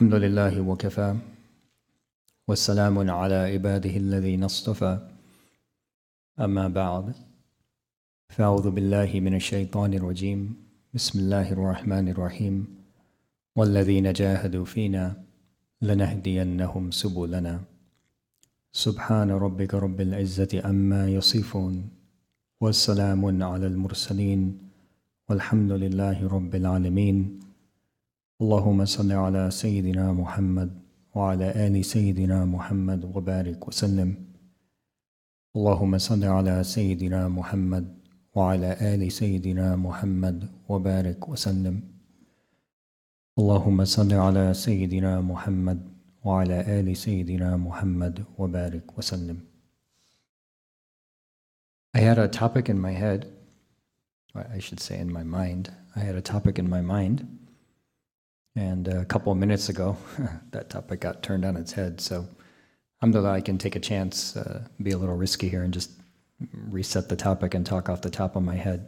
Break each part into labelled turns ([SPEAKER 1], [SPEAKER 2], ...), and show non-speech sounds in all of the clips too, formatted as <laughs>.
[SPEAKER 1] الحمد لله وكفى. والسلام على عباده الذين اصطفى. أما بعد فأعوذ بالله من الشيطان الرجيم. بسم الله الرحمن الرحيم. والذين جاهدوا فينا لنهدينهم سبلنا. سبحان ربك رب العزة أما يصفون. والسلام على المرسلين. والحمد لله رب العالمين. اللهم صل على سيدنا محمد وعلى آل سيدنا محمد وبارك وسلم. اللهم صل على سيدنا محمد وعلى آل سيدنا محمد وبارك وسلم. اللهم صل على سيدنا محمد وعلى آل سيدنا محمد وبارك وسلم. I had a topic in my head, I should say in my mind. I had a topic in my mind. And a couple of minutes ago, <laughs> that topic got turned on its head. So alhamdulillah, I can take a chance, uh, be a little risky here, and just reset the topic and talk off the top of my head.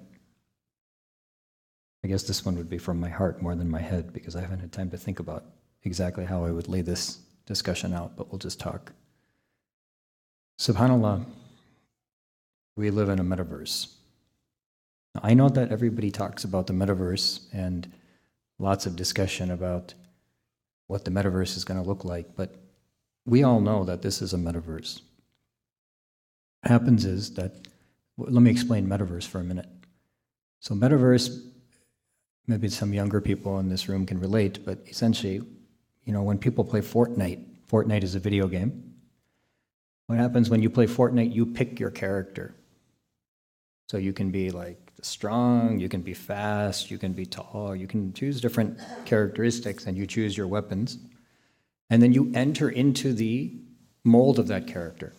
[SPEAKER 1] I guess this one would be from my heart more than my head because I haven't had time to think about exactly how I would lay this discussion out, but we'll just talk. SubhanAllah, we live in a metaverse. I know that everybody talks about the metaverse and lots of discussion about what the metaverse is going to look like, but we all know that this is a metaverse. What happens is that, let me explain metaverse for a minute. So, metaverse, maybe some younger people in this room can relate, but essentially, you know, when people play Fortnite, Fortnite is a video game. What happens when you play Fortnite? You pick your character. So you can be like strong, you can be fast, you can be tall, you can choose different characteristics and you choose your weapons. And then you enter into the mold of that character.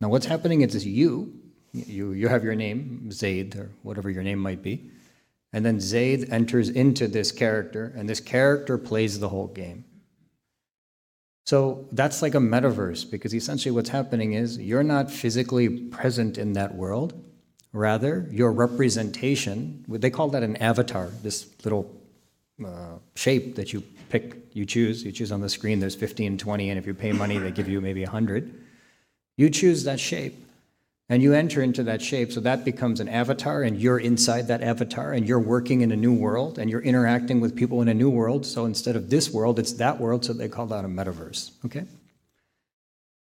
[SPEAKER 1] Now, what's happening is you, you, you have your name, Zaid, or whatever your name might be, and then Zaid enters into this character, and this character plays the whole game. So that's like a metaverse because essentially what's happening is you're not physically present in that world, Rather, your representation, they call that an avatar, this little uh, shape that you pick, you choose. You choose on the screen, there's 15, 20, and if you pay money, they give you maybe 100. You choose that shape and you enter into that shape. So that becomes an avatar, and you're inside that avatar, and you're working in a new world, and you're interacting with people in a new world. So instead of this world, it's that world. So they call that a metaverse. Okay?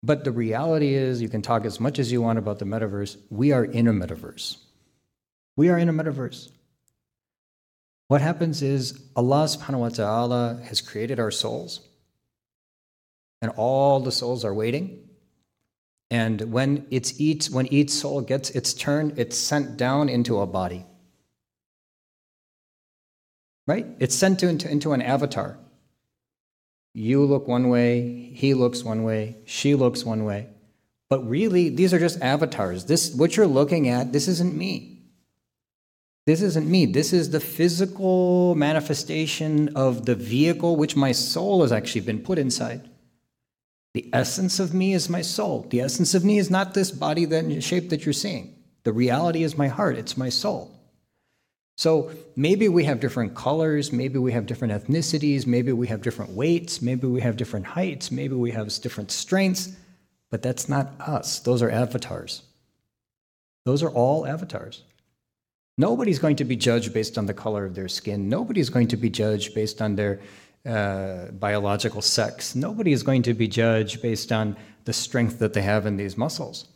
[SPEAKER 1] But the reality is, you can talk as much as you want about the metaverse. We are in a metaverse. We are in a metaverse. What happens is Allah subhanahu wa ta'ala has created our souls, and all the souls are waiting. And when it's each, when each soul gets its turn, it's sent down into a body. Right? It's sent into, into an avatar. You look one way, he looks one way, she looks one way. But really, these are just avatars. This, what you're looking at, this isn't me. This isn't me. This is the physical manifestation of the vehicle which my soul has actually been put inside. The essence of me is my soul. The essence of me is not this body that shape that you're seeing. The reality is my heart, it's my soul. So maybe we have different colors, maybe we have different ethnicities, maybe we have different weights, maybe we have different heights, maybe we have different strengths, but that's not us. Those are avatars. Those are all avatars. Nobody's going to be judged based on the color of their skin. Nobody's going to be judged based on their uh, biological sex. Nobody is going to be judged based on the strength that they have in these muscles.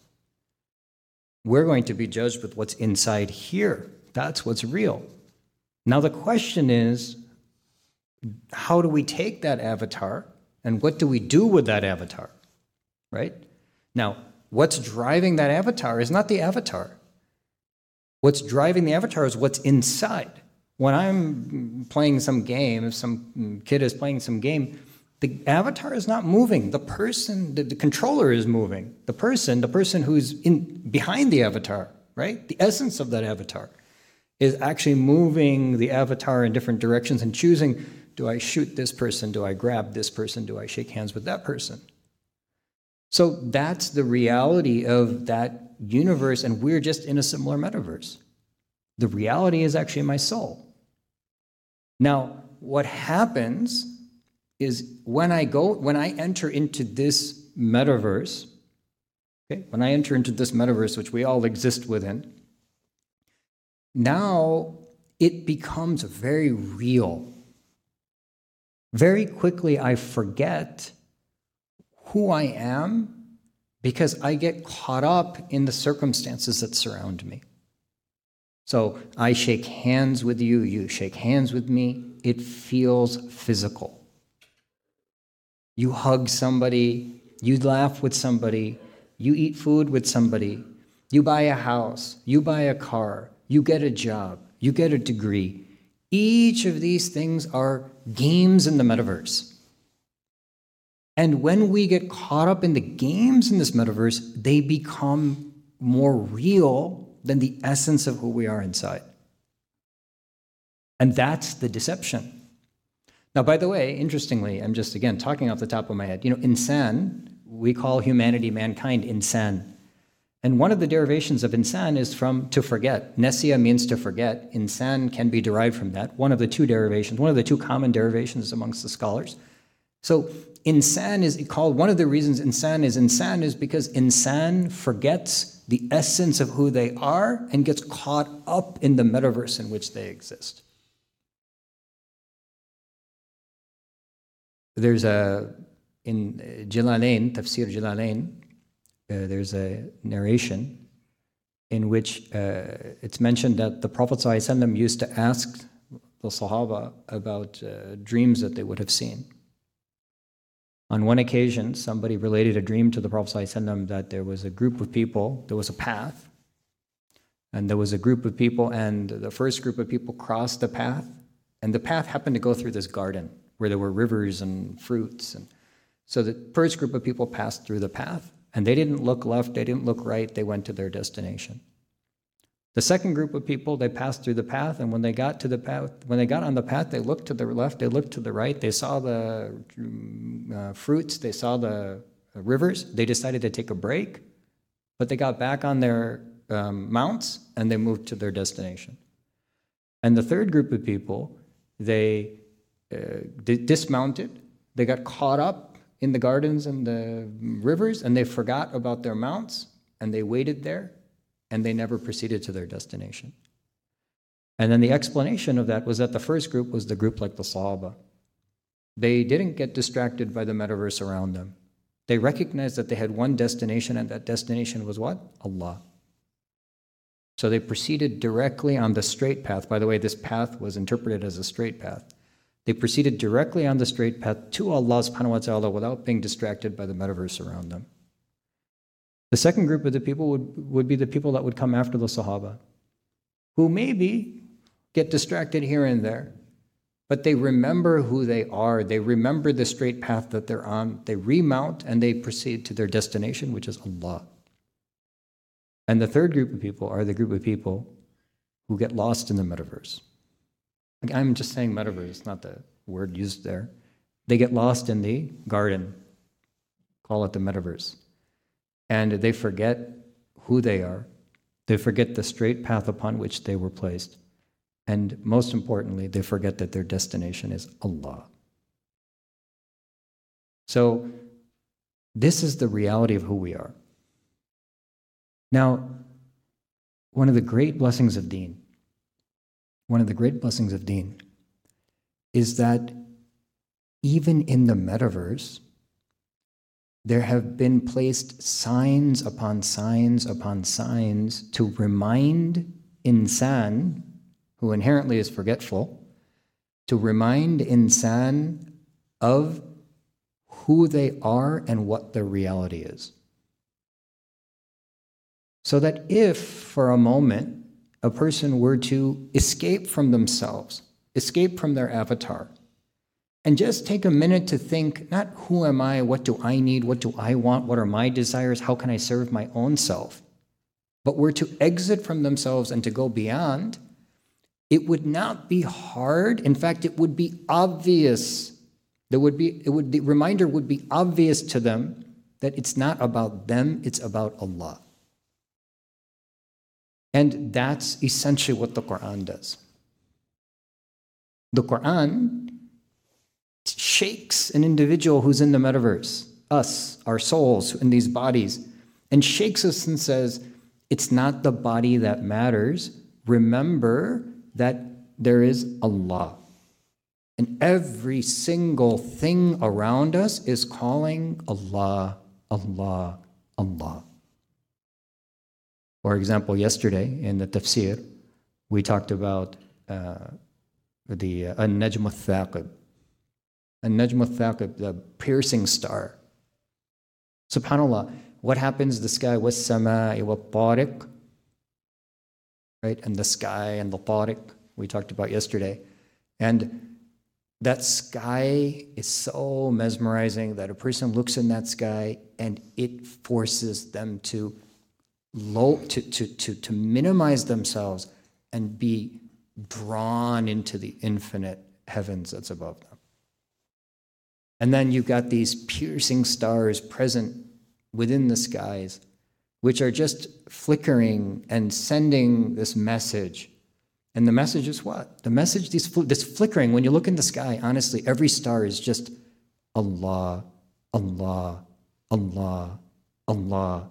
[SPEAKER 1] We're going to be judged with what's inside here. That's what's real. Now, the question is how do we take that avatar and what do we do with that avatar? Right? Now, what's driving that avatar is not the avatar. What's driving the avatar is what's inside. When I'm playing some game, if some kid is playing some game, the avatar is not moving. The person, the, the controller is moving. The person, the person who's in behind the avatar, right? The essence of that avatar is actually moving the avatar in different directions and choosing do I shoot this person? Do I grab this person? Do I shake hands with that person? So that's the reality of that universe, and we're just in a similar metaverse. The reality is actually my soul. Now, what happens is when I go, when I enter into this metaverse, okay, when I enter into this metaverse, which we all exist within, now it becomes very real. Very quickly, I forget who I am because I get caught up in the circumstances that surround me. So I shake hands with you, you shake hands with me. It feels physical. You hug somebody, you laugh with somebody, you eat food with somebody, you buy a house, you buy a car, you get a job, you get a degree. Each of these things are games in the metaverse. And when we get caught up in the games in this metaverse, they become more real than the essence of who we are inside. And that's the deception. Now, by the way, interestingly, I'm just again talking off the top of my head. You know, insan, we call humanity, mankind, insan. And one of the derivations of insan is from to forget. Nesia means to forget. Insan can be derived from that. One of the two derivations, one of the two common derivations amongst the scholars. So insan is called, one of the reasons insan is insan is because insan forgets the essence of who they are and gets caught up in the metaverse in which they exist. There's a, in Jalalain, Tafsir Jalalain, uh, there's a narration in which uh, it's mentioned that the Prophet ﷺ used to ask the Sahaba about uh, dreams that they would have seen. On one occasion, somebody related a dream to the Prophet ﷺ that there was a group of people, there was a path, and there was a group of people, and the first group of people crossed the path, and the path happened to go through this garden where there were rivers and fruits. And so the first group of people passed through the path, and they didn't look left, they didn't look right, they went to their destination. The second group of people, they passed through the path, and when they got to the path, when they got on the path, they looked to the left, they looked to the right, they saw the mm, uh, fruits, they saw the uh, rivers. They decided to take a break, but they got back on their um, mounts and they moved to their destination. And the third group of people, they uh, dismounted, they got caught up in the gardens and the rivers, and they forgot about their mounts, and they waited there and they never proceeded to their destination. And then the explanation of that was that the first group was the group like the Sahaba. They didn't get distracted by the metaverse around them. They recognized that they had one destination, and that destination was what? Allah. So they proceeded directly on the straight path. By the way, this path was interpreted as a straight path. They proceeded directly on the straight path to Allah subhanahu wa ta'ala without being distracted by the metaverse around them. The second group of the people would, would be the people that would come after the Sahaba, who maybe get distracted here and there, but they remember who they are. They remember the straight path that they're on. They remount and they proceed to their destination, which is Allah. And the third group of people are the group of people who get lost in the metaverse. I'm just saying metaverse, not the word used there. They get lost in the garden. Call it the metaverse and they forget who they are. They forget the straight path upon which they were placed. And most importantly, they forget that their destination is Allah. So, this is the reality of who we are. Now, one of the great blessings of Deen, one of the great blessings of Deen, is that even in the metaverse, there have been placed signs upon signs upon signs to remind insan, who inherently is forgetful, to remind insan of who they are and what their reality is. So that if for a moment a person were to escape from themselves, escape from their avatar, and just take a minute to think not who am I, what do I need, what do I want, what are my desires, how can I serve my own self, but were to exit from themselves and to go beyond, it would not be hard. In fact, it would be obvious. There would be, it would, the reminder would be obvious to them that it's not about them, it's about Allah. And that's essentially what the Quran does. The Quran shakes an individual who's in the metaverse, us, our souls in these bodies, and shakes us and says, It's not the body that matters. Remember that there is Allah. And every single thing around us is calling Allah, Allah, Allah. For example, yesterday in the tafsir, we talked about uh, the uh, An-Najm al-Thaqib. An-Najm al-Thaqib, the piercing star. SubhanAllah, what happens? The sky was sama'i wa tariq, right? And the sky and the tariq we talked about yesterday. And that sky is so mesmerizing that a person looks in that sky and it forces them to low to, to, to, to minimize themselves and be drawn into the infinite heavens that's above them. And then you've got these piercing stars present within the skies, which are just flickering and sending this message. And the message is what? The message, this, this flickering, when you look in the sky, honestly, every star is just Allah, Allah, Allah, Allah,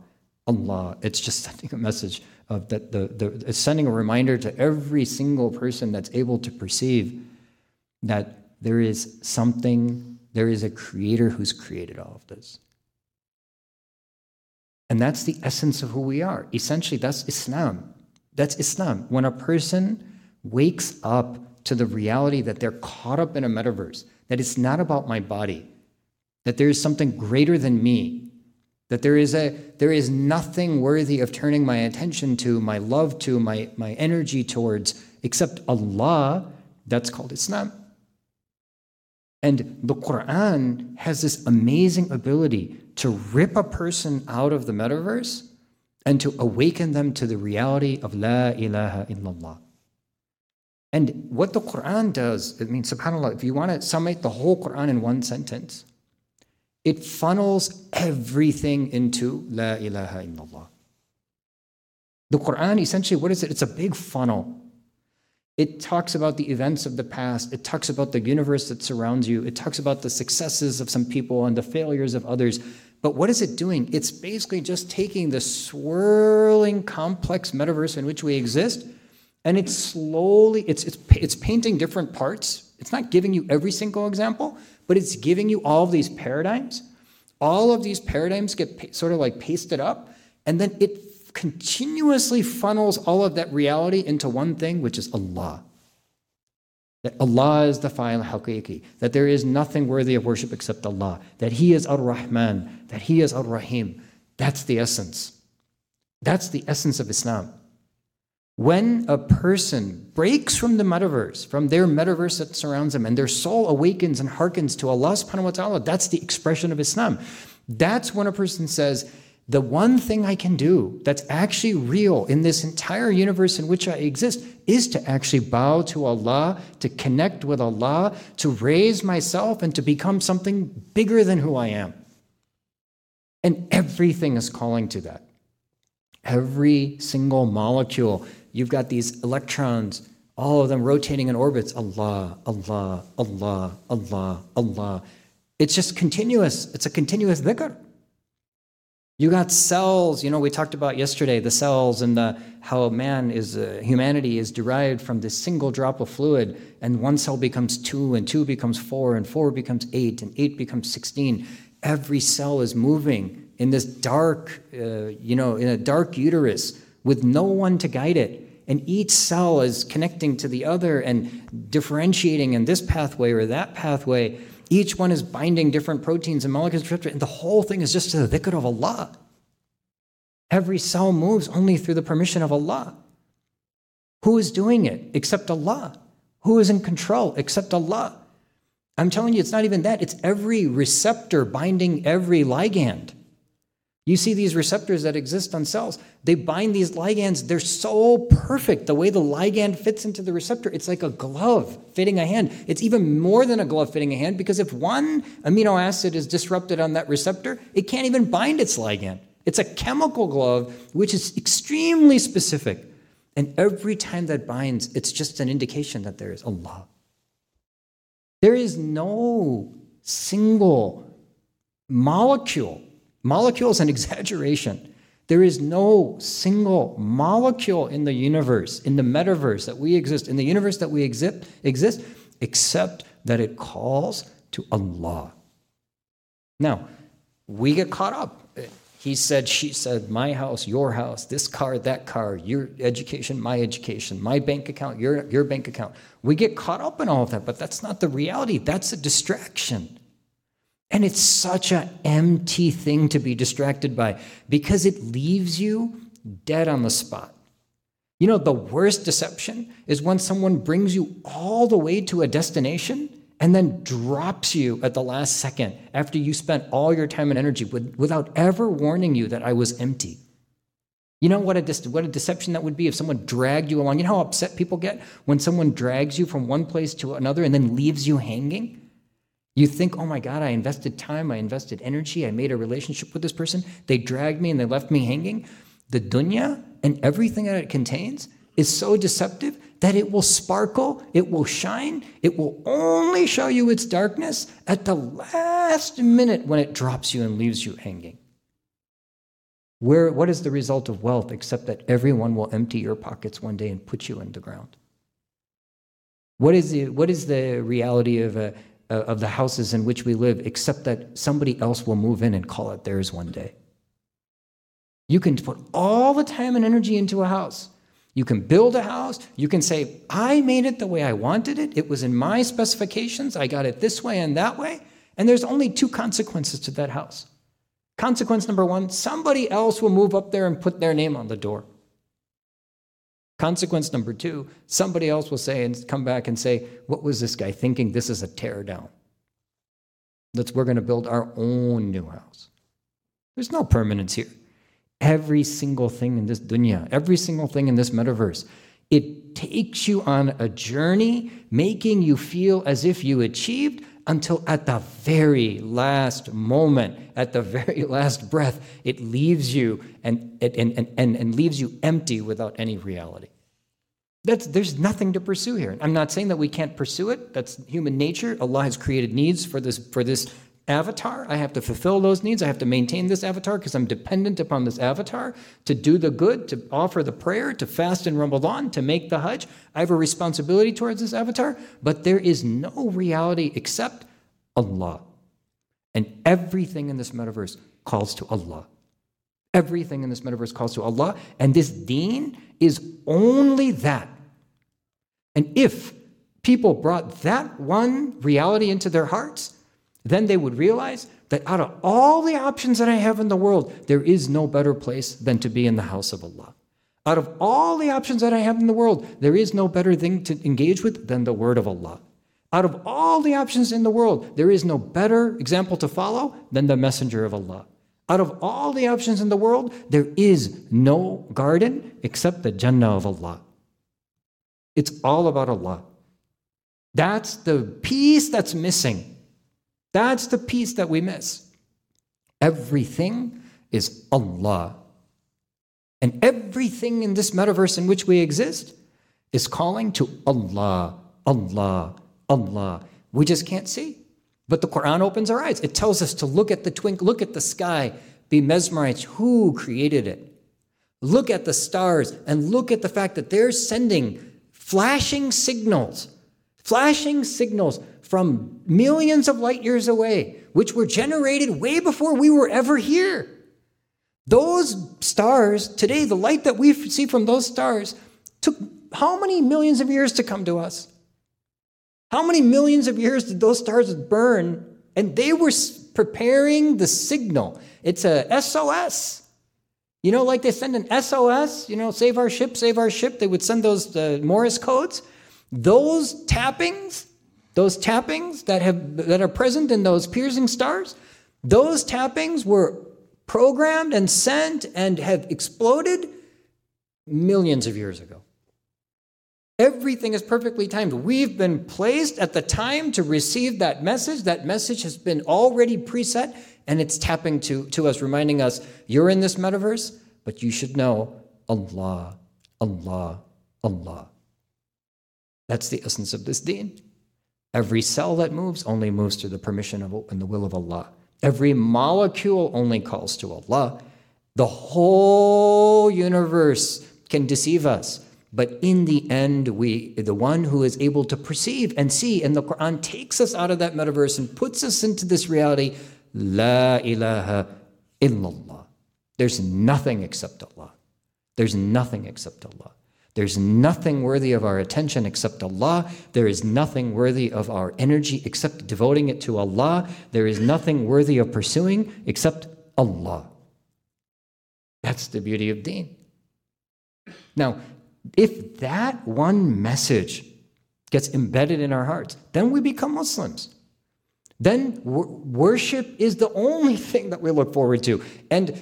[SPEAKER 1] Allah. It's just <laughs> sending a message of that the, the it's sending a reminder to every single person that's able to perceive that there is something, there is a creator who's created all of this. And that's the essence of who we are. Essentially, that's Islam. That's Islam. When a person wakes up to the reality that they're caught up in a metaverse, that it's not about my body, that there is something greater than me, that there is, a, there is nothing worthy of turning my attention to, my love to, my, my energy towards, except Allah, that's called Islam. And the Quran has this amazing ability to rip a person out of the metaverse and to awaken them to the reality of La ilaha illallah. And what the Quran does, I mean, subhanAllah, if you want to summate the whole Quran in one sentence, it funnels everything into La ilaha illallah. The Quran, essentially, what is it? It's a big funnel. It talks about the events of the past. It talks about the universe that surrounds you. It talks about the successes of some people and the failures of others. But what is it doing? It's basically just taking the swirling, complex metaverse in which we exist, and it's slowly, it's, it's, it's painting different parts. It's not giving you every single example, but it's giving you all of these paradigms. All of these paradigms get sort of like pasted up, and then it continuously funnels all of that reality into one thing, which is Allah. That Allah is the final haqiqi, that there is nothing worthy of worship except Allah, that He is Ar Rahman, that He is Ar Rahim. That's the essence. That's the essence of Islam. When a person breaks from the metaverse, from their metaverse that surrounds them, and their soul awakens and hearkens to Allah subhanahu wa ta'ala, that's the expression of Islam. That's when a person says, the one thing I can do that's actually real in this entire universe in which I exist is to actually bow to Allah, to connect with Allah, to raise myself, and to become something bigger than who I am. And everything is calling to that. Every single molecule You've got these electrons, all of them rotating in orbits. Allah, Allah, Allah, Allah, Allah. It's just continuous. It's a continuous dhikr. You got cells, you know, we talked about yesterday the cells and the, how man is, uh, humanity is derived from this single drop of fluid, and one cell becomes two, and two becomes four, and four becomes eight, and eight becomes 16. Every cell is moving in this dark, uh, you know, in a dark uterus with no one to guide it and each cell is connecting to the other and differentiating in this pathway or that pathway. Each one is binding different proteins and molecules, and the whole thing is just the dhikr of Allah. Every cell moves only through the permission of Allah. Who is doing it except Allah? Who is in control except Allah? I'm telling you, it's not even that. It's every receptor binding every ligand. You see these receptors that exist on cells, they bind these ligands. They're so perfect. The way the ligand fits into the receptor, it's like a glove fitting a hand. It's even more than a glove fitting a hand because if one amino acid is disrupted on that receptor, it can't even bind its ligand. It's a chemical glove, which is extremely specific. And every time that binds, it's just an indication that there is Allah. There is no single molecule. Molecule is an <laughs> exaggeration. There is no single molecule in the universe, in the metaverse that we exist, in the universe that we exist, exist except that it calls to Allah. Now, we get caught up. He said, she said, my house, your house, this car, that car, your education, my education, my bank account, your, your bank account. We get caught up in all of that, but that's not the reality. That's a distraction. And it's such an empty thing to be distracted by because it leaves you dead on the spot. You know, the worst deception is when someone brings you all the way to a destination and then drops you at the last second after you spent all your time and energy with, without ever warning you that I was empty. You know what a, what a deception that would be if someone dragged you along? You know how upset people get when someone drags you from one place to another and then leaves you hanging? You think, oh my God, I invested time, I invested energy, I made a relationship with this person. They dragged me and they left me hanging. The dunya and everything that it contains is so deceptive that it will sparkle, it will shine, it will only show you its darkness at the last minute when it drops you and leaves you hanging. Where, what is the result of wealth except that everyone will empty your pockets one day and put you in the ground? What is the, what is the reality of, a, Uh, of the houses in which we live except that somebody else will move in and call it theirs one day? You can put all the time and energy into a house you can build a house. You can say, I made it the way I wanted it. It was in my specifications. I got it this way and that way. And there's only two consequences to that house. Consequence number one somebody else will move up there and put their name on the door. Consequence number two somebody else will say and come back and say, What was this guy thinking? This is a tear down. Let's, we're going to build our own new house. There's no permanence here every single thing in this dunya, every single thing in this metaverse. It takes you on a journey, making you feel as if you achieved until at the very last moment, at the very <laughs> last breath, it leaves you and, and, and, and, and leaves you empty without any reality. That's, there's nothing to pursue here. I'm not saying that we can't pursue it. That's human nature. Allah has created needs for this, for this avatar. I have to fulfill those needs. I have to maintain this avatar because I'm dependent upon this avatar to do the good, to offer the prayer, to fast in Ramadan, to make the Hajj. I have a responsibility towards this avatar, but there is no reality except Allah. And everything in this metaverse calls to Allah. Everything in this metaverse calls to Allah. And this deen is only that. And if people brought that one reality into their hearts, then they would realize that out of all the options that I have in the world, there is no better place than to be in the house of Allah. Out of all the options that I have in the world, there is no better thing to engage with than the word of Allah. Out of all the options in the world, there is no better example to follow than the messenger of Allah. Out of all the options in the world, there is no garden except the Jannah of Allah. It's all about Allah. That's the piece that's missing. That's the piece that we miss. Everything is Allah. And everything in this metaverse in which we exist is calling to Allah, Allah, Allah. We just can't see. But the Quran opens our eyes. It tells us to look at the twink, look at the sky, be mesmerized. Who created it? Look at the stars and look at the fact that they're sending flashing signals, flashing signals from millions of light years away, which were generated way before we were ever here. Those stars, today, the light that we see from those stars took how many millions of years to come to us? How many millions of years did those stars burn? And they were preparing the signal. It's a SOS. You know, like they send an SOS, you know, save our ship, save our ship. They would send those uh, Morse codes. Those tappings those tappings that, have, that are present in those piercing stars, those tappings were programmed and sent and have exploded millions of years ago. Everything is perfectly timed. We've been placed at the time to receive that message. That message has been already preset and it's tapping to, to us, reminding us you're in this metaverse, but you should know Allah, Allah, Allah. That's the essence of this deen. Every cell that moves only moves through the permission of and the will of Allah. Every molecule only calls to Allah. The whole universe can deceive us. But in the end, we, the one who is able to perceive and see, and the Quran takes us out of that metaverse and puts us into this reality, La ilaha illallah. There's nothing except Allah. There's nothing except Allah. There's nothing worthy of our attention except Allah. There is nothing worthy of our energy except devoting it to Allah. There is nothing worthy of pursuing except Allah. That's the beauty of deen. Now, if that one message gets embedded in our hearts, then we become Muslims. Then worship is the only thing that we look forward to. And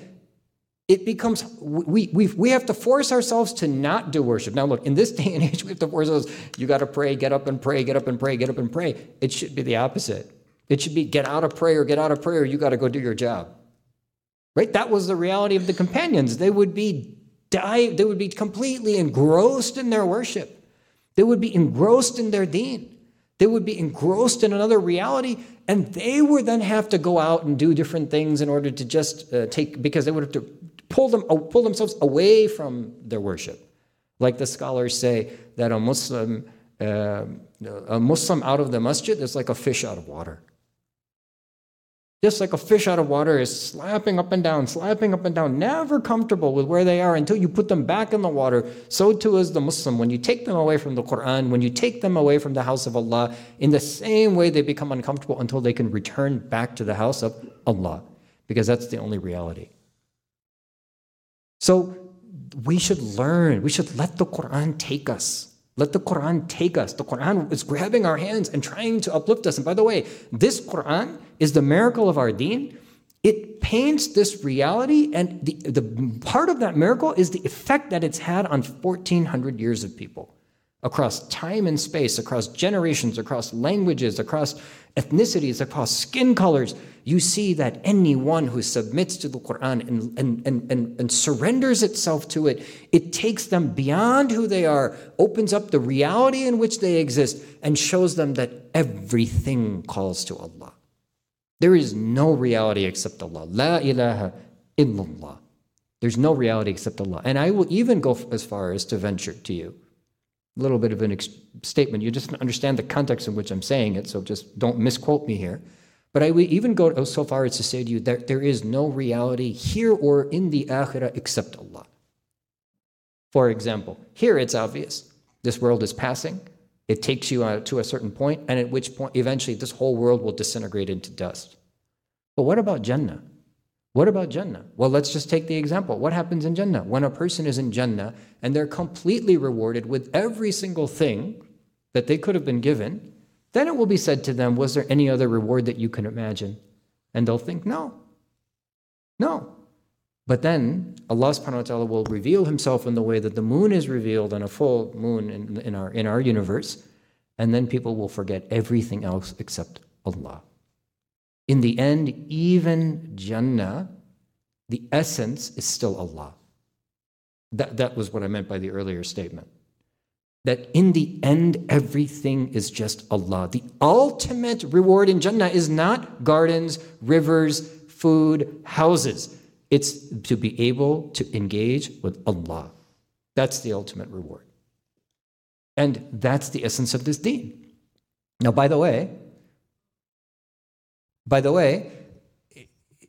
[SPEAKER 1] it becomes, we, we, we have to force ourselves to not do worship. Now, look, in this <laughs> day and age, we have to force ourselves, you got to pray, get up and pray, get up and pray, get up and pray. It should be the opposite. It should be get out of prayer, get out of prayer, you got to go do your job. Right? That was the reality of the companions. They would be die, they would be completely engrossed in their worship. They would be engrossed in their deen. They would be engrossed in another reality, and they would then have to go out and do different things in order to just uh, take, because they would have to pull, them, uh, pull themselves away from their worship. Like the scholars say that a Muslim, uh, a Muslim out of the masjid is like a fish out of water just like a fish out of water is slapping up and down, slapping up and down, never comfortable with where they are until you put them back in the water. So too is the Muslim. When you take them away from the Quran, when you take them away from the house of Allah, in the same way they become uncomfortable until they can return back to the house of Allah, because that's the only reality. So we should learn, we should let the Quran take us. Let the Quran take us. The Quran is grabbing our hands and trying to uplift us. And by the way, this Quran is the miracle of our deen. It paints this reality, and the, the part of that miracle is the effect that it's had on 1,400 years of people across time and space, across generations, across languages, across ethnicities, across skin colors, you see that anyone who submits to the Quran and, and, and, and, and surrenders itself to it, it takes them beyond who they are, opens up the reality in which they exist, and shows them that everything calls to Allah. There is no reality except Allah. La ilaha illallah. There's no reality except Allah. And I will even go as far as to venture to you little bit of an ex- statement. You just understand the context in which I'm saying it, so just don't misquote me here. But I would even go so far as to say to you that there is no reality here or in the akhirah except Allah. For example, here it's obvious. This world is passing. It takes you uh, to a certain point, and at which point, eventually, this whole world will disintegrate into dust. But what about Jannah? What about Jannah? Well, let's just take the example. What happens in Jannah? When a person is in Jannah and they're completely rewarded with every single thing that they could have been given, then it will be said to them, Was there any other reward that you can imagine? And they'll think, No. No. But then Allah subhanahu wa ta'ala will reveal himself in the way that the moon is revealed on a full moon in, in, our, in our universe. And then people will forget everything else except Allah. In the end, even Jannah, the essence is still Allah. That, that was what I meant by the earlier statement. That in the end, everything is just Allah. The ultimate reward in Jannah is not gardens, rivers, food, houses. It's to be able to engage with Allah. That's the ultimate reward. And that's the essence of this deen. Now, by the way, by the way,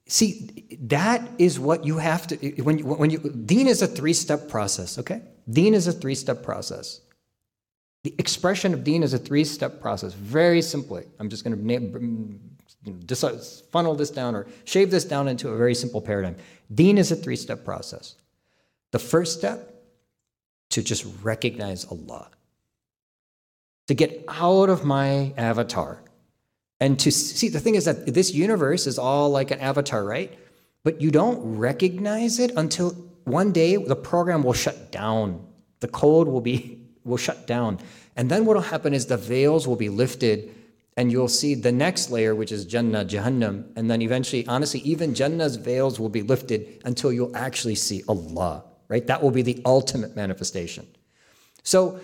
[SPEAKER 1] see, that is what you have to, when you, when you, deen is a three step process, okay? Deen is a three step process. The expression of deen is a three step process, very simply. I'm just going to funnel this down or shave this down into a very simple paradigm. Deen is a three step process. The first step, to just recognize Allah, to get out of my avatar and to see, the thing is that this universe is all like an avatar, right? But you don't recognize it until one day the program will shut down. The code will be <laughs> will shut down. And then what will happen is the veils will be lifted and you'll see the next layer, which is Jannah, Jahannam. And then eventually, honestly, even Jannah's veils will be lifted until you'll actually see Allah, right? That will be the ultimate manifestation. So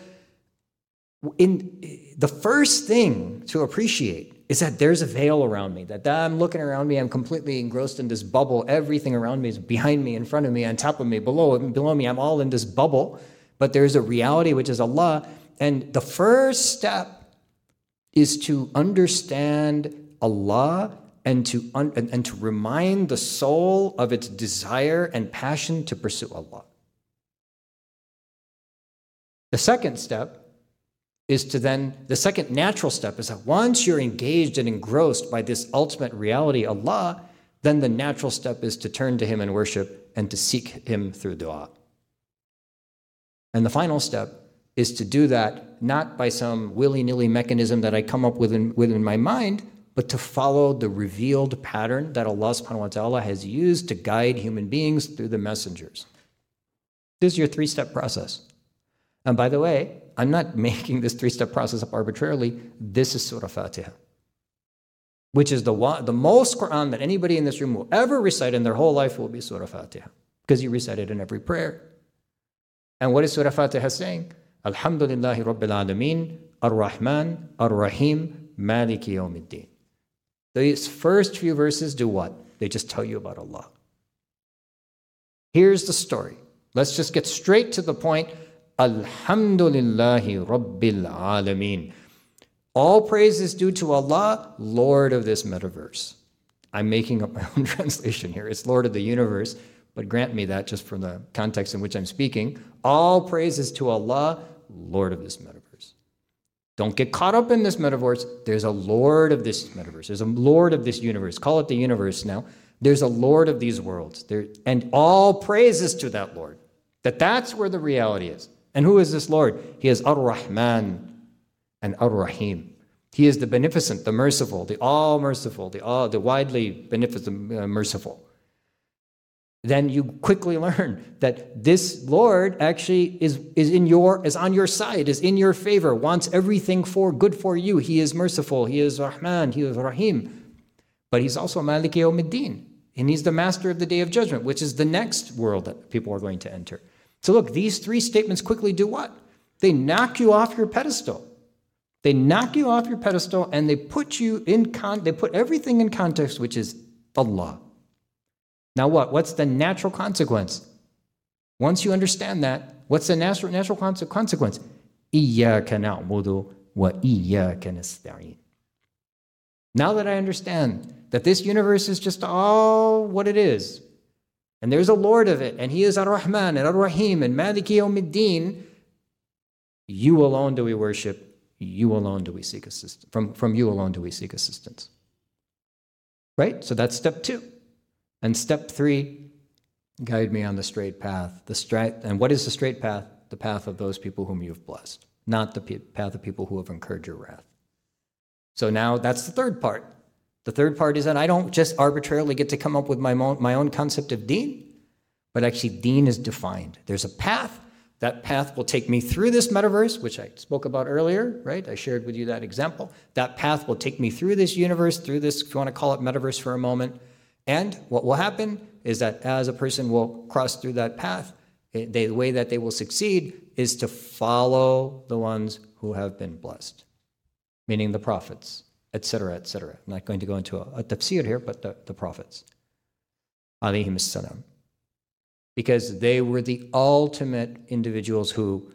[SPEAKER 1] in the first thing to appreciate is that there's a veil around me, that I'm looking around me, I'm completely engrossed in this bubble. Everything around me is behind me, in front of me, on top of me, below, below me. I'm all in this bubble. But there's a reality which is Allah. And the first step is to understand Allah and to, un- and, and to remind the soul of its desire and passion to pursue Allah. The second step is to then, the second natural step is that once you're engaged and engrossed by this ultimate reality, Allah, then the natural step is to turn to Him in worship and to seek Him through dua. And the final step is to do that not by some willy nilly mechanism that I come up with in, within my mind, but to follow the revealed pattern that Allah subhanahu wa ta'ala has used to guide human beings through the messengers. This is your three step process. And by the way, I'm not <laughs> making this three step process up arbitrarily. This is Surah Fatiha, which is the, the most Quran that anybody in this room will ever recite in their whole life will be Surah Fatiha, because you recite it in every prayer. And what is Surah Fatiha saying? Alhamdulillahi Rabbil Alameen, Ar Rahman, Ar Rahim, Maliki Yawmiddin. These first few verses do what? They just tell you about Allah. Here's the story. Let's just get straight to the point. Alhamdulillahi Rabbil Alameen. All praise is due to Allah, Lord of this metaverse. I'm making up my own <laughs> translation here. It's Lord of the universe, but grant me that just from the context in which I'm speaking. All praise is to Allah, Lord of this metaverse. Don't get caught up in this metaverse. There's a Lord of this metaverse. There's a Lord of this universe. Call it the universe now. There's a Lord of these worlds. There, and all praises to that Lord. That that's where the reality is. And who is this Lord? He is Ar-Rahman and Ar-Rahim. He is the beneficent, the merciful, the all merciful, the all, the widely beneficent, uh, merciful. Then you quickly <laughs> learn that this Lord actually is, is in your is on your side, is in your favor, wants everything for good for you. He is merciful, he is Rahman, he is Rahim. But he's also Malik Yawmiddin. And he's the master of the day of judgment, which is the next world that people are going to enter. So, look, these three statements quickly do what? They knock you off your pedestal. They knock you off your pedestal and they put you in con they put everything in context, which is Allah. Now what? What's the natural consequence? Once you understand that, what's the natural natural consequence? Wa. Now that I understand that this universe is just all what it is, and there's a Lord of it, and He is Ar Rahman and Ar Rahim and Maliki Yawmiddin. You alone do we worship, you alone do we seek assistance. From, from you alone do we seek assistance. Right? So that's step two. And step three, guide me on the straight path. The straight, and what is the straight path? The path of those people whom you've blessed, not the path of people who have incurred your wrath. So now that's the third part. The third part is that I don't just arbitrarily get to come up with my own, my own concept of deen, but actually deen is defined. There's a path. That path will take me through this metaverse, which I spoke about earlier, right? I shared with you that example. That path will take me through this universe, through this, if you want to call it metaverse for a moment. And what will happen is that as a person will cross through that path, they, the way that they will succeed is to follow the ones who have been blessed, meaning the prophets, etc., etc. I'm not going to go into a, a tafsir here, but the, the prophets, alayhim salam. Because they were the ultimate individuals who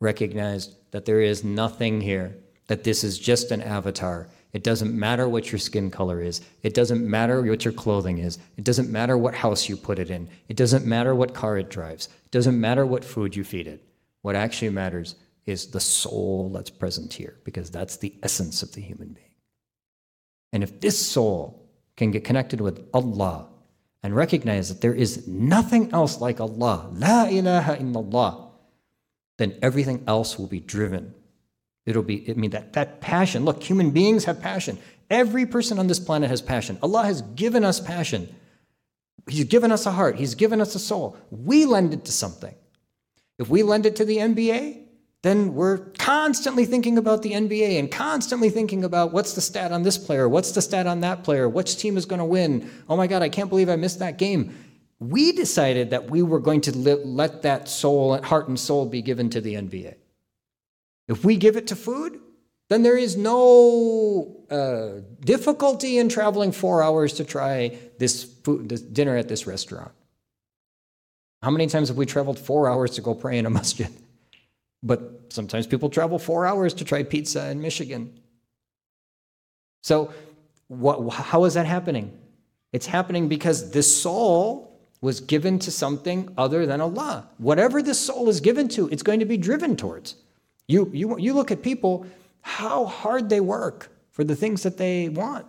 [SPEAKER 1] recognized that there is nothing here, that this is just an avatar. It doesn't matter what your skin color is. It doesn't matter what your clothing is. It doesn't matter what house you put it in. It doesn't matter what car it drives. It doesn't matter what food you feed it. What actually matters is the soul that's present here, because that's the essence of the human being. And if this soul can get connected with Allah and recognize that there is nothing else like Allah, La ilaha illallah, then everything else will be driven. It'll be, I mean, that, that passion. Look, human beings have passion. Every person on this planet has passion. Allah has given us passion. He's given us a heart. He's given us a soul. We lend it to something. If we lend it to the NBA, then we're constantly thinking about the NBA and constantly thinking about what's the stat on this player, what's the stat on that player, which team is going to win. Oh my God, I can't believe I missed that game. We decided that we were going to let that soul, heart and soul be given to the NBA. If we give it to food, then there is no uh, difficulty in traveling four hours to try this food, this dinner at this restaurant. How many times have we traveled four hours to go pray in a <laughs> masjid? But sometimes people travel four hours to try pizza in Michigan. So, what, how is that happening? It's happening because this soul was given to something other than Allah. Whatever this soul is given to, it's going to be driven towards. You, you, you look at people, how hard they work for the things that they want,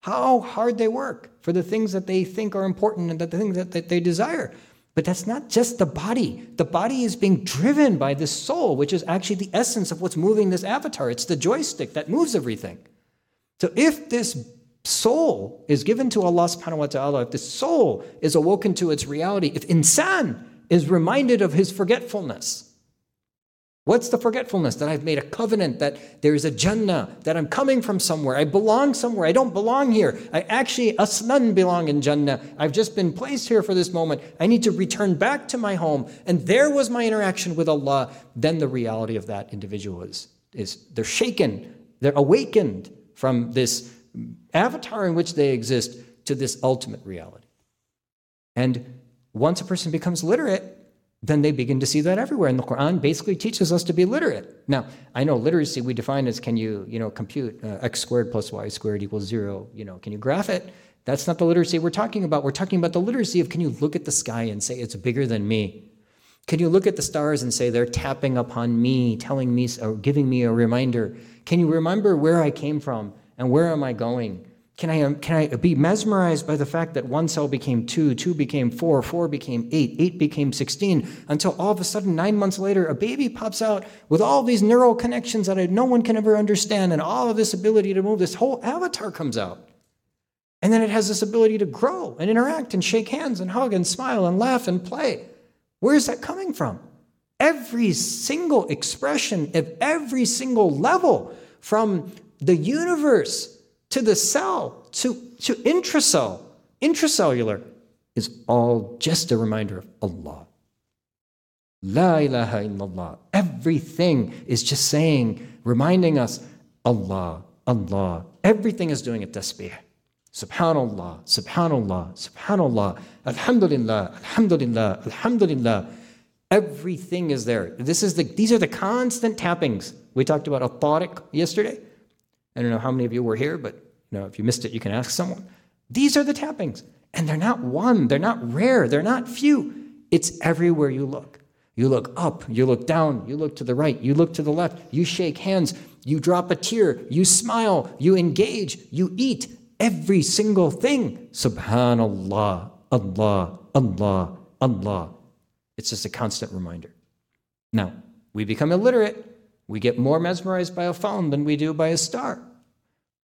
[SPEAKER 1] how hard they work for the things that they think are important and the things that, that they desire. But that's not just the body. The body is being driven by this soul, which is actually the essence of what's moving this avatar. It's the joystick that moves everything. So if this soul is given to Allah subhanahu wa ta'ala, if the soul is awoken to its reality, if insan is reminded of his forgetfulness, What's the forgetfulness? That I've made a covenant, that there's a Jannah, that I'm coming from somewhere, I belong somewhere, I don't belong here. I actually aslan belong in Jannah. I've just been placed here for this moment. I need to return back to my home. And there was my interaction with Allah. Then the reality of that individual is, is they're shaken, they're awakened from this avatar in which they exist to this ultimate reality. And once a person becomes literate, then they begin to see that everywhere. And the Quran basically teaches us to be literate. Now, I know literacy we define as can you, you know, compute uh, x squared plus y squared equals zero, you know, can you graph it? That's not the literacy we're talking about. We're talking about the literacy of can you look at the sky and say it's bigger than me? Can you look at the stars and say they're tapping upon me, telling me or giving me a reminder? Can you remember where I came from and where am I going? Can I, um, can I be mesmerized by the fact that one cell became two, two became four, four became eight, eight became 16, until all of a sudden, nine months later, a baby pops out with all these neural connections that no one can ever understand, and all of this ability to move, this whole avatar comes out. And then it has this ability to grow and interact and shake hands and hug and smile and laugh and play. Where is that coming from? Every single expression of every single level from the universe to the cell, to, to intracell, intracellular, is all just a reminder of Allah. La ilaha illallah. Everything is just saying, reminding us, Allah, Allah. Everything is doing a tasbih. Subhanallah, Subhanallah, Subhanallah, Alhamdulillah, Alhamdulillah, Alhamdulillah. Everything is there. This is the, these are the constant tappings. We talked about a yesterday. I don't know how many of you were here, but you know, if you missed it, you can ask someone. These are the tappings. And they're not one, they're not rare, they're not few. It's everywhere you look. You look up, you look down, you look to the right, you look to the left, you shake hands, you drop a tear, you smile, you engage, you eat. Every single thing. Subhanallah, Allah, Allah, Allah. It's just a constant reminder. Now, we become illiterate we get more mesmerized by a phone than we do by a star.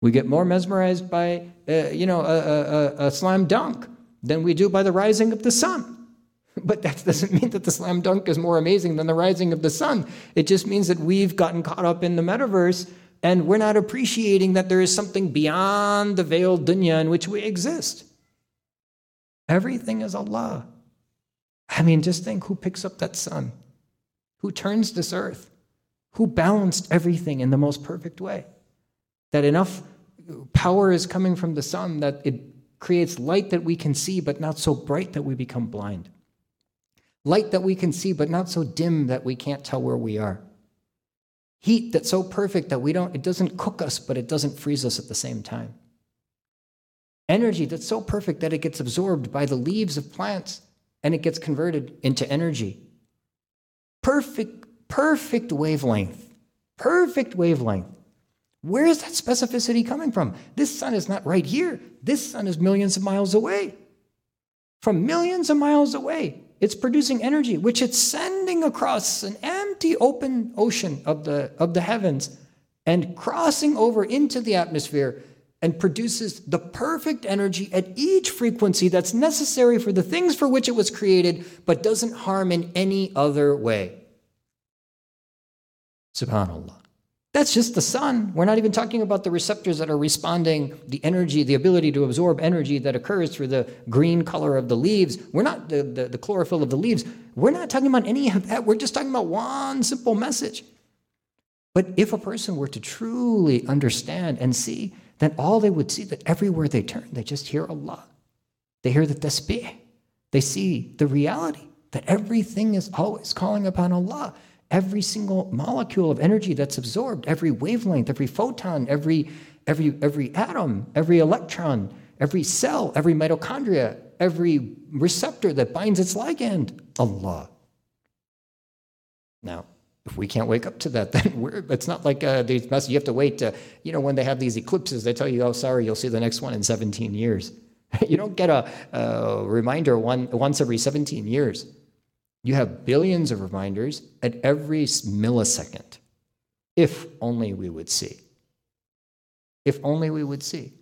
[SPEAKER 1] We get more mesmerized by, uh, you know, a, a, a slam dunk than we do by the rising of the sun. <laughs> But that doesn't mean that the slam dunk is more amazing than the rising of the sun. It just means that we've gotten caught up in the metaverse and we're not appreciating that there is something beyond the veiled dunya in which we exist. Everything is Allah. I mean, just think who picks up that sun? Who turns this earth? Who balanced everything in the most perfect way. That enough power is coming from the sun that it creates light that we can see, but not so bright that we become blind. Light that we can see, but not so dim that we can't tell where we are. Heat that's so perfect that we don't, it doesn't cook us, but it doesn't freeze us at the same time. Energy that's so perfect that it gets absorbed by the leaves of plants and it gets converted into energy. Perfect perfect wavelength. Perfect wavelength. Where is that specificity coming from? This sun is not right here. This sun is millions of miles away. From millions of miles away, it's producing energy, which it's sending across an empty open ocean of the, of the heavens and crossing over into the atmosphere and produces the perfect energy at each frequency that's necessary for the things for which it was created, but doesn't harm in any other way. Subhanallah. That's just the sun. We're not even talking about the receptors that are responding, the energy, the ability to absorb energy that occurs through the green color of the leaves. We're not the, the, the, chlorophyll of the leaves. We're not talking about any of that. We're just talking about one simple message. But if a person were to truly understand and see, then all they would see that everywhere they turn, they just hear Allah. They hear the tasbih. They see the reality that everything is always calling upon Allah. Every single molecule of energy that's absorbed, every wavelength, every photon, every, every, every atom, every electron, every cell, every mitochondria, every receptor that binds its ligand, Allah. Now, if we can't wake up to that, <laughs> then we're, it's not like uh, these messages. You have to wait. To, you know, when they have these eclipses, they tell you, "Oh, sorry, you'll see the next one in 17 years." <laughs> you don't get a, a reminder one, once every 17 years. You have billions of reminders at every millisecond. If only we would see. If only we would see.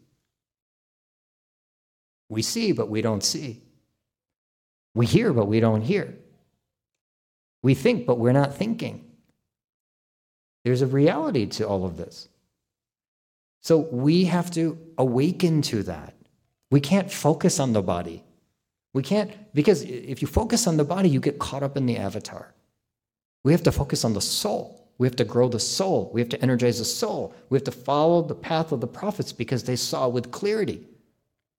[SPEAKER 1] We see, but we don't see. We hear, but we don't hear. We think, but we're not thinking. There's a reality to all of this. So we have to awaken to that. We can't focus on the body. We can't, because if you focus on the body, you get caught up in the avatar. We have to focus on the soul. We have to grow the soul. We have to energize the soul. We have to follow the path of the prophets because they saw with clarity.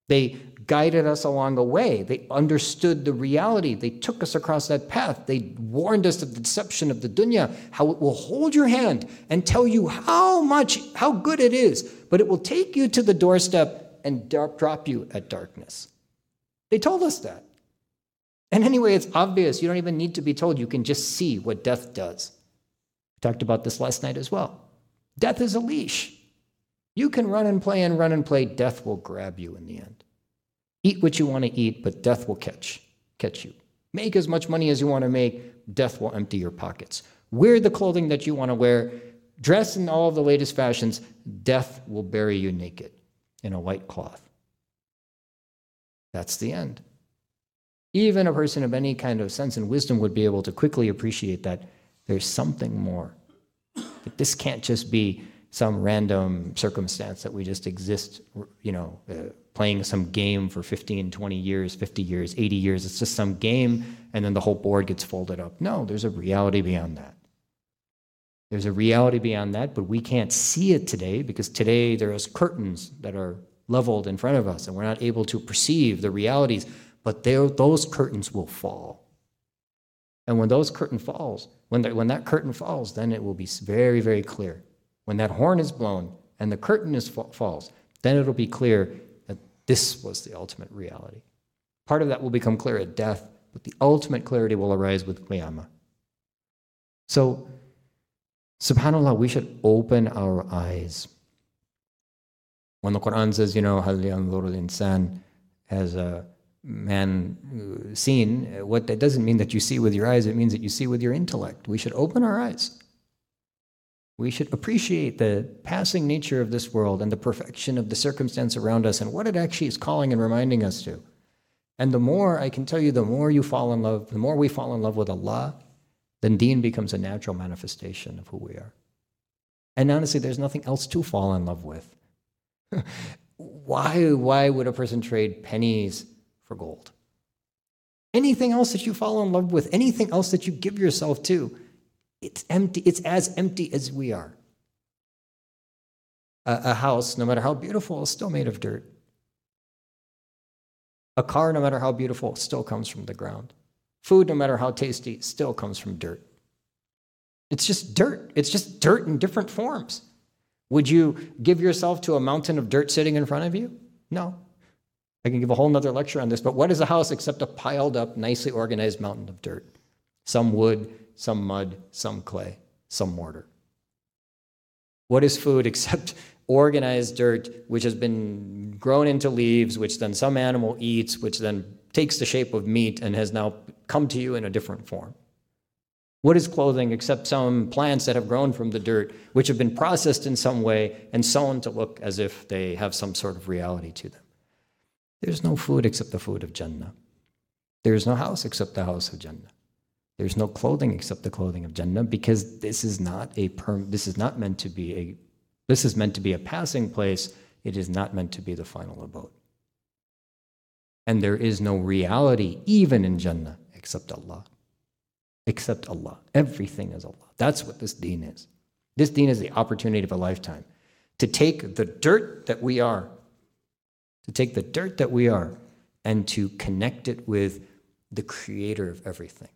[SPEAKER 1] They guided us along a way. They understood the reality. They took us across that path. They warned us of the deception of the dunya, how it will hold your hand and tell you how much, how good it is, but it will take you to the doorstep and drop you at darkness. They told us that. And anyway, it's obvious. You don't even need to be told. You can just see what death does. We talked about this last night as well. Death is a leash. You can run and play and run and play. Death will grab you in the end. Eat what you want to eat, but death will catch, catch you. Make as much money as you want to make. Death will empty your pockets. Wear the clothing that you want to wear. Dress in all of the latest fashions. Death will bury you naked in a white cloth. That's the end. Even a person of any kind of sense and wisdom would be able to quickly appreciate that there's something more. That this can't just be some random circumstance that we just exist, you know, uh, playing some game for 15, 20 years, 50 years, 80 years. It's just some game, and then the whole board gets folded up. No, there's a reality beyond that. There's a reality beyond that, but we can't see it today because today there's curtains that are leveled in front of us, and we're not able to perceive the realities. But those curtains will fall. And when those curtain falls, when, the, when that curtain falls, then it will be very, very clear when that horn is blown and the curtain is falls, then it'll be clear that this was the ultimate reality. Part of that will become clear at death, but the ultimate clarity will arise with Qiyamah. So, subhanAllah, we should open our eyes. When the Quran says, you know, hal yanzurul insan, has a man uh, seen, uh, what that doesn't mean that you see with your eyes, it means that you see with your intellect. We should open our eyes. We should appreciate the passing nature of this world and the perfection of the circumstance around us and what it actually is calling and reminding us to. And the more, I can tell you, the more you fall in love, the more we fall in love with Allah, then deen becomes a natural manifestation of who we are. And honestly, there's nothing else to fall in love with why, why would a person trade pennies for gold? Anything else that you fall in love with, anything else that you give yourself to, it's empty. It's as empty as we are. A, a house, no matter how beautiful, is still made of dirt. A car, no matter how beautiful, still comes from the ground. Food, no matter how tasty, still comes from dirt. It's just dirt. It's just dirt in different forms. Would you give yourself to a mountain of dirt sitting in front of you? No. I can give a whole nother lecture on this, but what is a house except a piled up, nicely organized mountain of dirt? Some wood, some mud, some clay, some mortar. What is food <laughs> except organized dirt, which has been grown into leaves, which then some animal eats, which then takes the shape of meat and has now come to you in a different form? What is clothing except some plants that have grown from the dirt, which have been processed in some way and sewn to look as if they have some sort of reality to them? There's no food except the food of Jannah. There's no house except the house of Jannah. There's no clothing except the clothing of Jannah because this is not a perm this is not meant to be a this is meant to be a passing place. It is not meant to be the final abode. And there is no reality even in Jannah except Allah. Except Allah. Everything is Allah. That's what this deen is. This deen is the opportunity of a lifetime to take the dirt that we are, to take the dirt that we are, and to connect it with the creator of everything.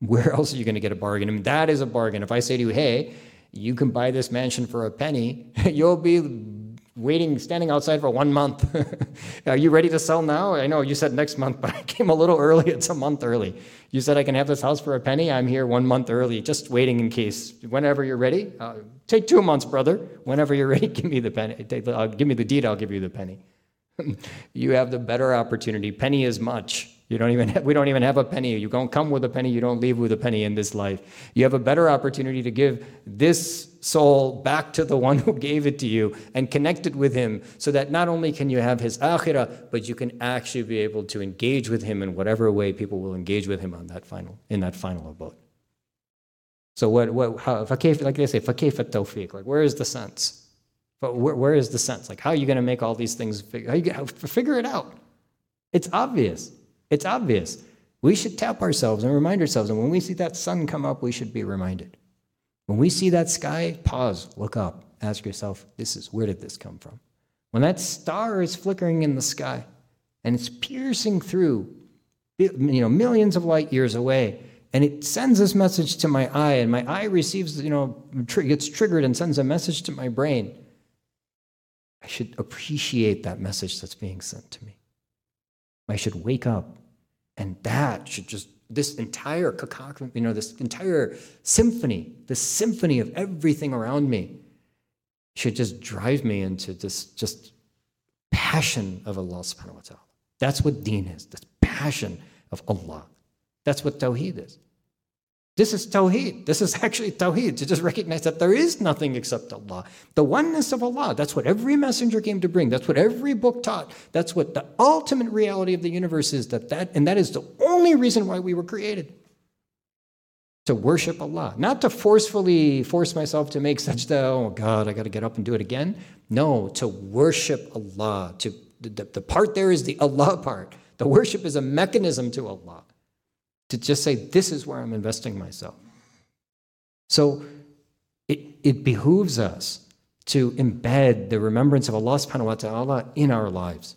[SPEAKER 1] Where <laughs> else are you going to get a bargain? I mean, that is a bargain. If I say to you, hey, you can buy this mansion for a penny, <laughs> you'll be waiting, standing outside for one month. <laughs> Are you ready to sell now? I know you said next month, <laughs> but I came a little early. It's a month early. You said I can have this house for a penny. I'm here one month early, just waiting in case. Whenever you're ready, uh, take two months, brother. Whenever you're <laughs> ready, give me the penny. Take uh, give me the deed. I'll give you the penny. you have the better opportunity. Penny is much. You don't even have, we don't even have a penny. You don't come with a penny, you don't leave with a penny in this life. You have a better opportunity to give this soul back to the one who gave it to you and connect it with him so that not only can you have his akhirah, but you can actually be able to engage with him in whatever way people will engage with him on that final in that final abode. So what what how like they say, fakif like where is the sense? But where, where is the sense? Like how are you going to make all these things how you figure it out? It's obvious. It's obvious. We should tap ourselves and remind ourselves. And when we see that sun come up, we should be reminded. When we see that sky, pause, look up, ask yourself, this is where did this come from? When that star is flickering in the sky and it's piercing through you know millions of light years away and it sends this message to my eye and my eye receives you know gets triggered and sends a message to my brain i should appreciate that message that's being sent to me i should wake up and that should just, this entire cacophony, you know, this entire symphony, this symphony of everything around me should just drive me into this just passion of Allah subhanahu wa ta'ala. That's what deen is, this passion of Allah. That's what tawheed is. This is Tawheed. This is <laughs> actually Tawheed, to just recognize that there is nothing except Allah. The oneness of Allah. That's what every messenger came to bring. That's what every book taught. That's what the ultimate reality of the universe is. That, that, and that is the only reason why we were created. To worship Allah. Not to forcefully force myself to make sajdah, oh God, I got to get up and do it again. No, to worship Allah. To the, the part there is the Allah part. The worship is a mechanism to Allah to just say, this is where I'm investing myself. So it, it behooves us to embed the remembrance of Allah subhanahu wa ta'ala in our lives.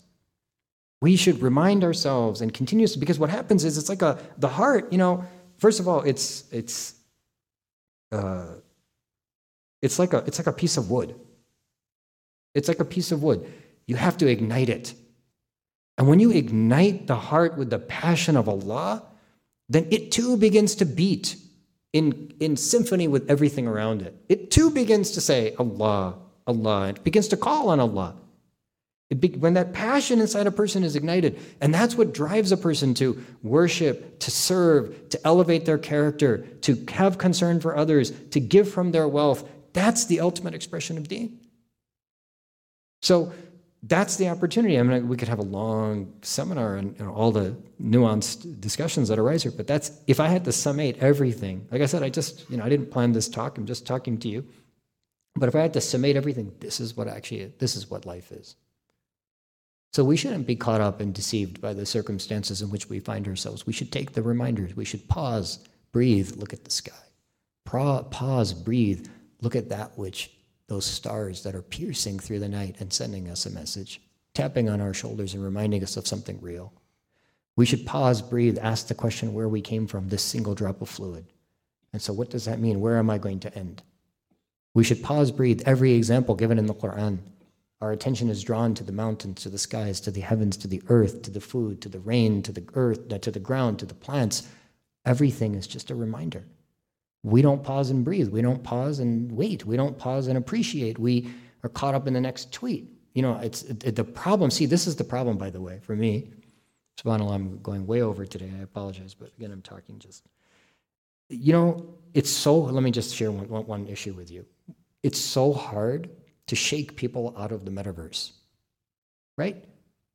[SPEAKER 1] We should remind ourselves and continuously, because what happens is it's like a, the heart, you know, first of all, it's, it's, uh, it's like a, it's like a piece of wood. It's like a piece of wood. You have to ignite it. And when you ignite the heart with the passion of Allah, then it too begins to beat in, in symphony with everything around it. It too begins to say, Allah, Allah. It begins to call on Allah. Be, when that passion inside a person is ignited, and that's what drives a person to worship, to serve, to elevate their character, to have concern for others, to give from their wealth, that's the ultimate expression of deen. So that's the opportunity. I mean, we could have a long seminar and all the nuanced discussions that arise here, but that's if I had to summate everything. Like I said, I just, you know, I didn't plan this talk. I'm just talking to you. But if I had to summate everything, this is what actually this is what life is. So we shouldn't be caught up and deceived by the circumstances in which we find ourselves. We should take the reminders. We should pause, breathe, look at the sky. Pause, breathe, look at that which those stars that are piercing through the night and sending us a message, tapping on our shoulders and reminding us of something real. We should pause, breathe, ask the question where we came from, this single drop of fluid. And so, what does that mean? Where am I going to end? We should pause, breathe. Every example given in the Quran, our attention is drawn to the mountains, to the skies, to the heavens, to the earth, to the food, to the rain, to the earth, to the ground, to the plants. Everything is just a reminder we don't pause and breathe. We don't pause and wait. We don't pause and appreciate. We are caught up in the next tweet. You know, it's it, the problem. See, this is the problem, by the way, for me. SubhanAllah, I'm going way over today. I apologize, but again, I'm talking just. You know, it's so. Let me just share one, one, one issue with you. It's so hard to shake people out of the metaverse, right?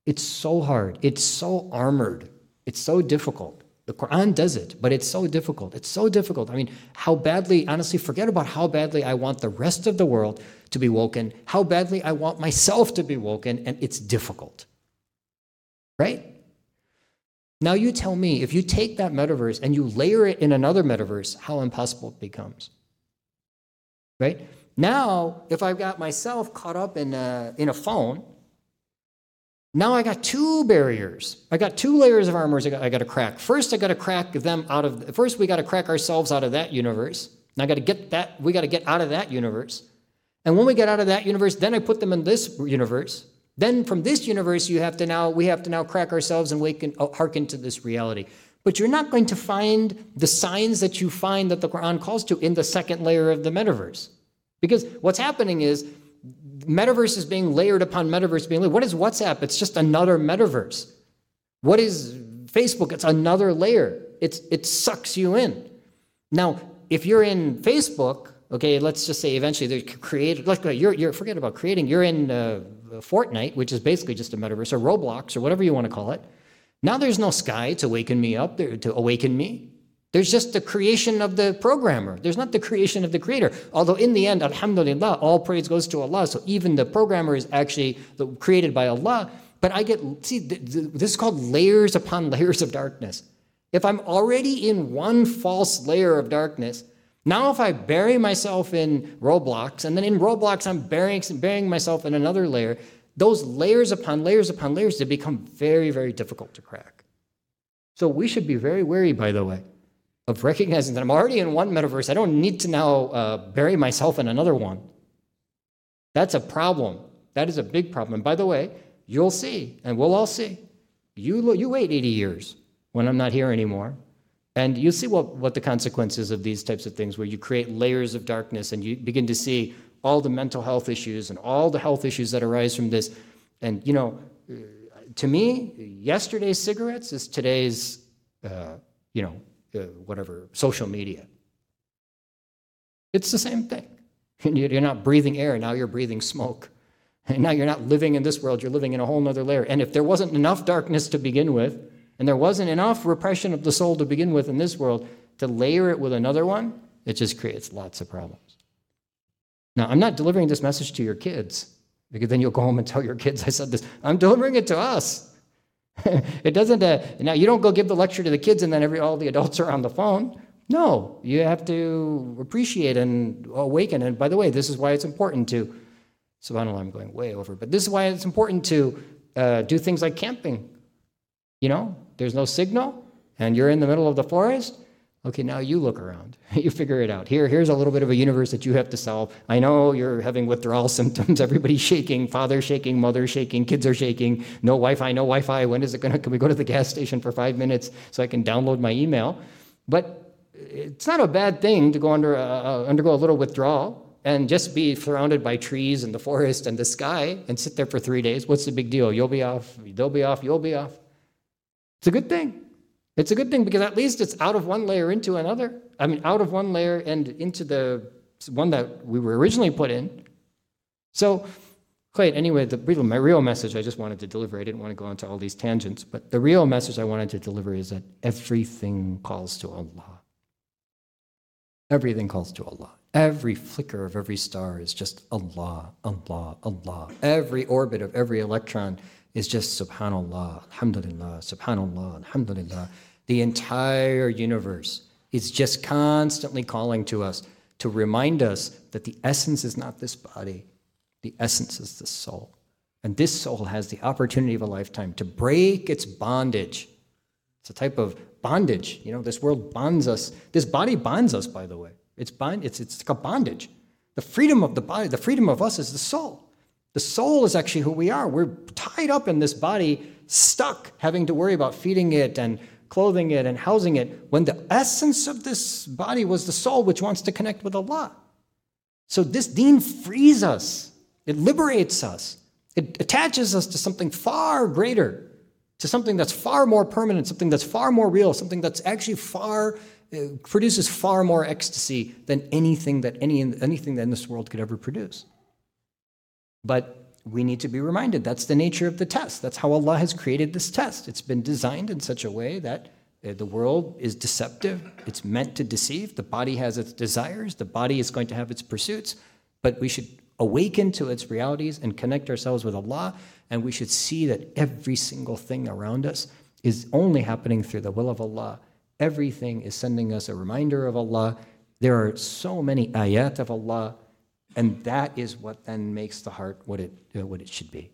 [SPEAKER 1] It's so hard. It's so armored. It's so difficult. The Quran does it, but it's so difficult. It's so difficult. I mean, how badly, honestly, forget about how badly I want the rest of the world to be woken, how badly I want myself to be woken, and it's difficult. Right? Now, you tell me, if you take that metaverse and you layer it in another metaverse, how impossible it becomes. right? Now, if I've got myself caught up in a, in a phone, now I got two barriers. I got two layers of armors I got, I got to crack. First, I got to crack them out of. First, we got to crack ourselves out of that universe. And I got to get that. We got to get out of that universe. And when we get out of that universe, then I put them in this universe. Then from this universe, you have to now we have to now crack ourselves and wake and uh, hearken to this reality. But you're not going to find the signs that you find that the Quran calls to in the second layer of the metaverse. Because what's happening is metaverse is being layered upon metaverse being layered. What is WhatsApp? It's just another metaverse. What is Facebook? It's another layer. It's, it sucks you in. Now, if you're in Facebook, okay, let's just say eventually they create, like you're, you're, forget about creating, you're in uh, Fortnite, which is basically just a metaverse, or Roblox, or whatever you want to call it. Now there's no sky to waken me up, there, to awaken me. There's just the creation of the programmer. There's not the creation of the creator. Although in the end, alhamdulillah, all praise goes to Allah. So even the programmer is actually created by Allah. But I get, see, this is called layers upon <laughs> layers of darkness. If I'm already in one false layer of darkness, now if I bury myself in Roblox, and then in Roblox I'm burying, burying myself in another layer, those layers upon layers upon layers, they become very, very difficult to crack. So we should be very wary, by the way of recognizing that I'm already in one metaverse. I don't need to now uh, bury myself in another one. That's a problem. That is a big problem. And by the way, you'll see, and we'll all see. You, you wait 80 years when I'm not here anymore, and you see what, what the consequences of these types of things, where you create layers of darkness and you begin to see all the mental health issues and all the health issues that arise from this. And, you know, to me, yesterday's cigarettes is today's, uh, you know, uh, whatever, social media. It's the same thing. <laughs> You're not breathing air, now you're breathing smoke. And <laughs> now you're not living in this world, you're living in a whole other layer. And if there wasn't enough darkness to begin with, and there wasn't enough repression of the soul to begin with in this world, to layer it with another one, it just creates lots of problems. Now, I'm not delivering this message to your kids, because then you'll go home and tell your kids I said this. I'm delivering it to us. <laughs> it doesn't, uh, now you don't go give the lecture to the kids and then every, all the adults are on the phone. No, you have to appreciate and awaken. And by the way, this is why it's important to, subhanAllah, I'm going way over, but this is why it's important to uh, do things like camping. You know, there's no signal and you're in the middle of the forest Okay, now you look around. <laughs> you figure it out. Here, here's a little bit of a universe that you have to solve. I know you're having withdrawal <laughs> symptoms. Everybody's shaking. Father's shaking. Mother's shaking. Kids are shaking. No Wi-Fi. No Wi-Fi. When is it to? Can we go to the gas station for five minutes so I can download my email? But it's not a bad thing to go under uh, undergo a little withdrawal and just be surrounded by trees and the forest and the sky and sit there for three days. What's the big deal? You'll be off. They'll be off. You'll be off. It's a good thing. It's a good thing because at least it's out of one layer into another. I mean, out of one layer and into the one that we were originally put in. So, great. Anyway, the real, my real message I just wanted to deliver, I didn't want to go into all these tangents, but the real message I wanted to deliver is that everything calls to Allah. Everything calls to Allah. Every flicker of every star is just Allah, Allah, Allah. Every orbit of every electron is just subhanallah, alhamdulillah, subhanallah, alhamdulillah. The entire universe is just constantly calling to us to remind us that the essence is not this body, the essence is the soul. And this soul has the opportunity of a lifetime to break its bondage. It's a type of bondage. You know, this world bonds us. This body bonds us, by the way. It's, bind, it's, it's like a bondage. The freedom of the body, the freedom of us is the soul. The soul is actually who we are. We're tied up in this body, stuck, having to worry about feeding it and clothing it and housing it, when the essence of this body was the soul which wants to connect with Allah. So this deen frees us, it liberates us, it attaches us to something far greater, to something that's far more permanent, something that's far more real, something that's actually far uh, produces far more ecstasy than anything that any anything that in this world could ever produce. But we need to be reminded that's the nature of the test. That's how Allah has created this test. It's been designed in such a way that uh, the world is deceptive. It's meant to deceive. The body has its desires. The body is going to have its pursuits. But we should awaken to its realities and connect ourselves with Allah. And we should see that every single thing around us is only happening through the will of Allah. Everything is sending us a reminder of Allah. There are so many ayat of Allah And that is what then makes the heart what it, uh, what it should be.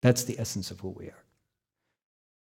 [SPEAKER 1] That's the essence of who we are.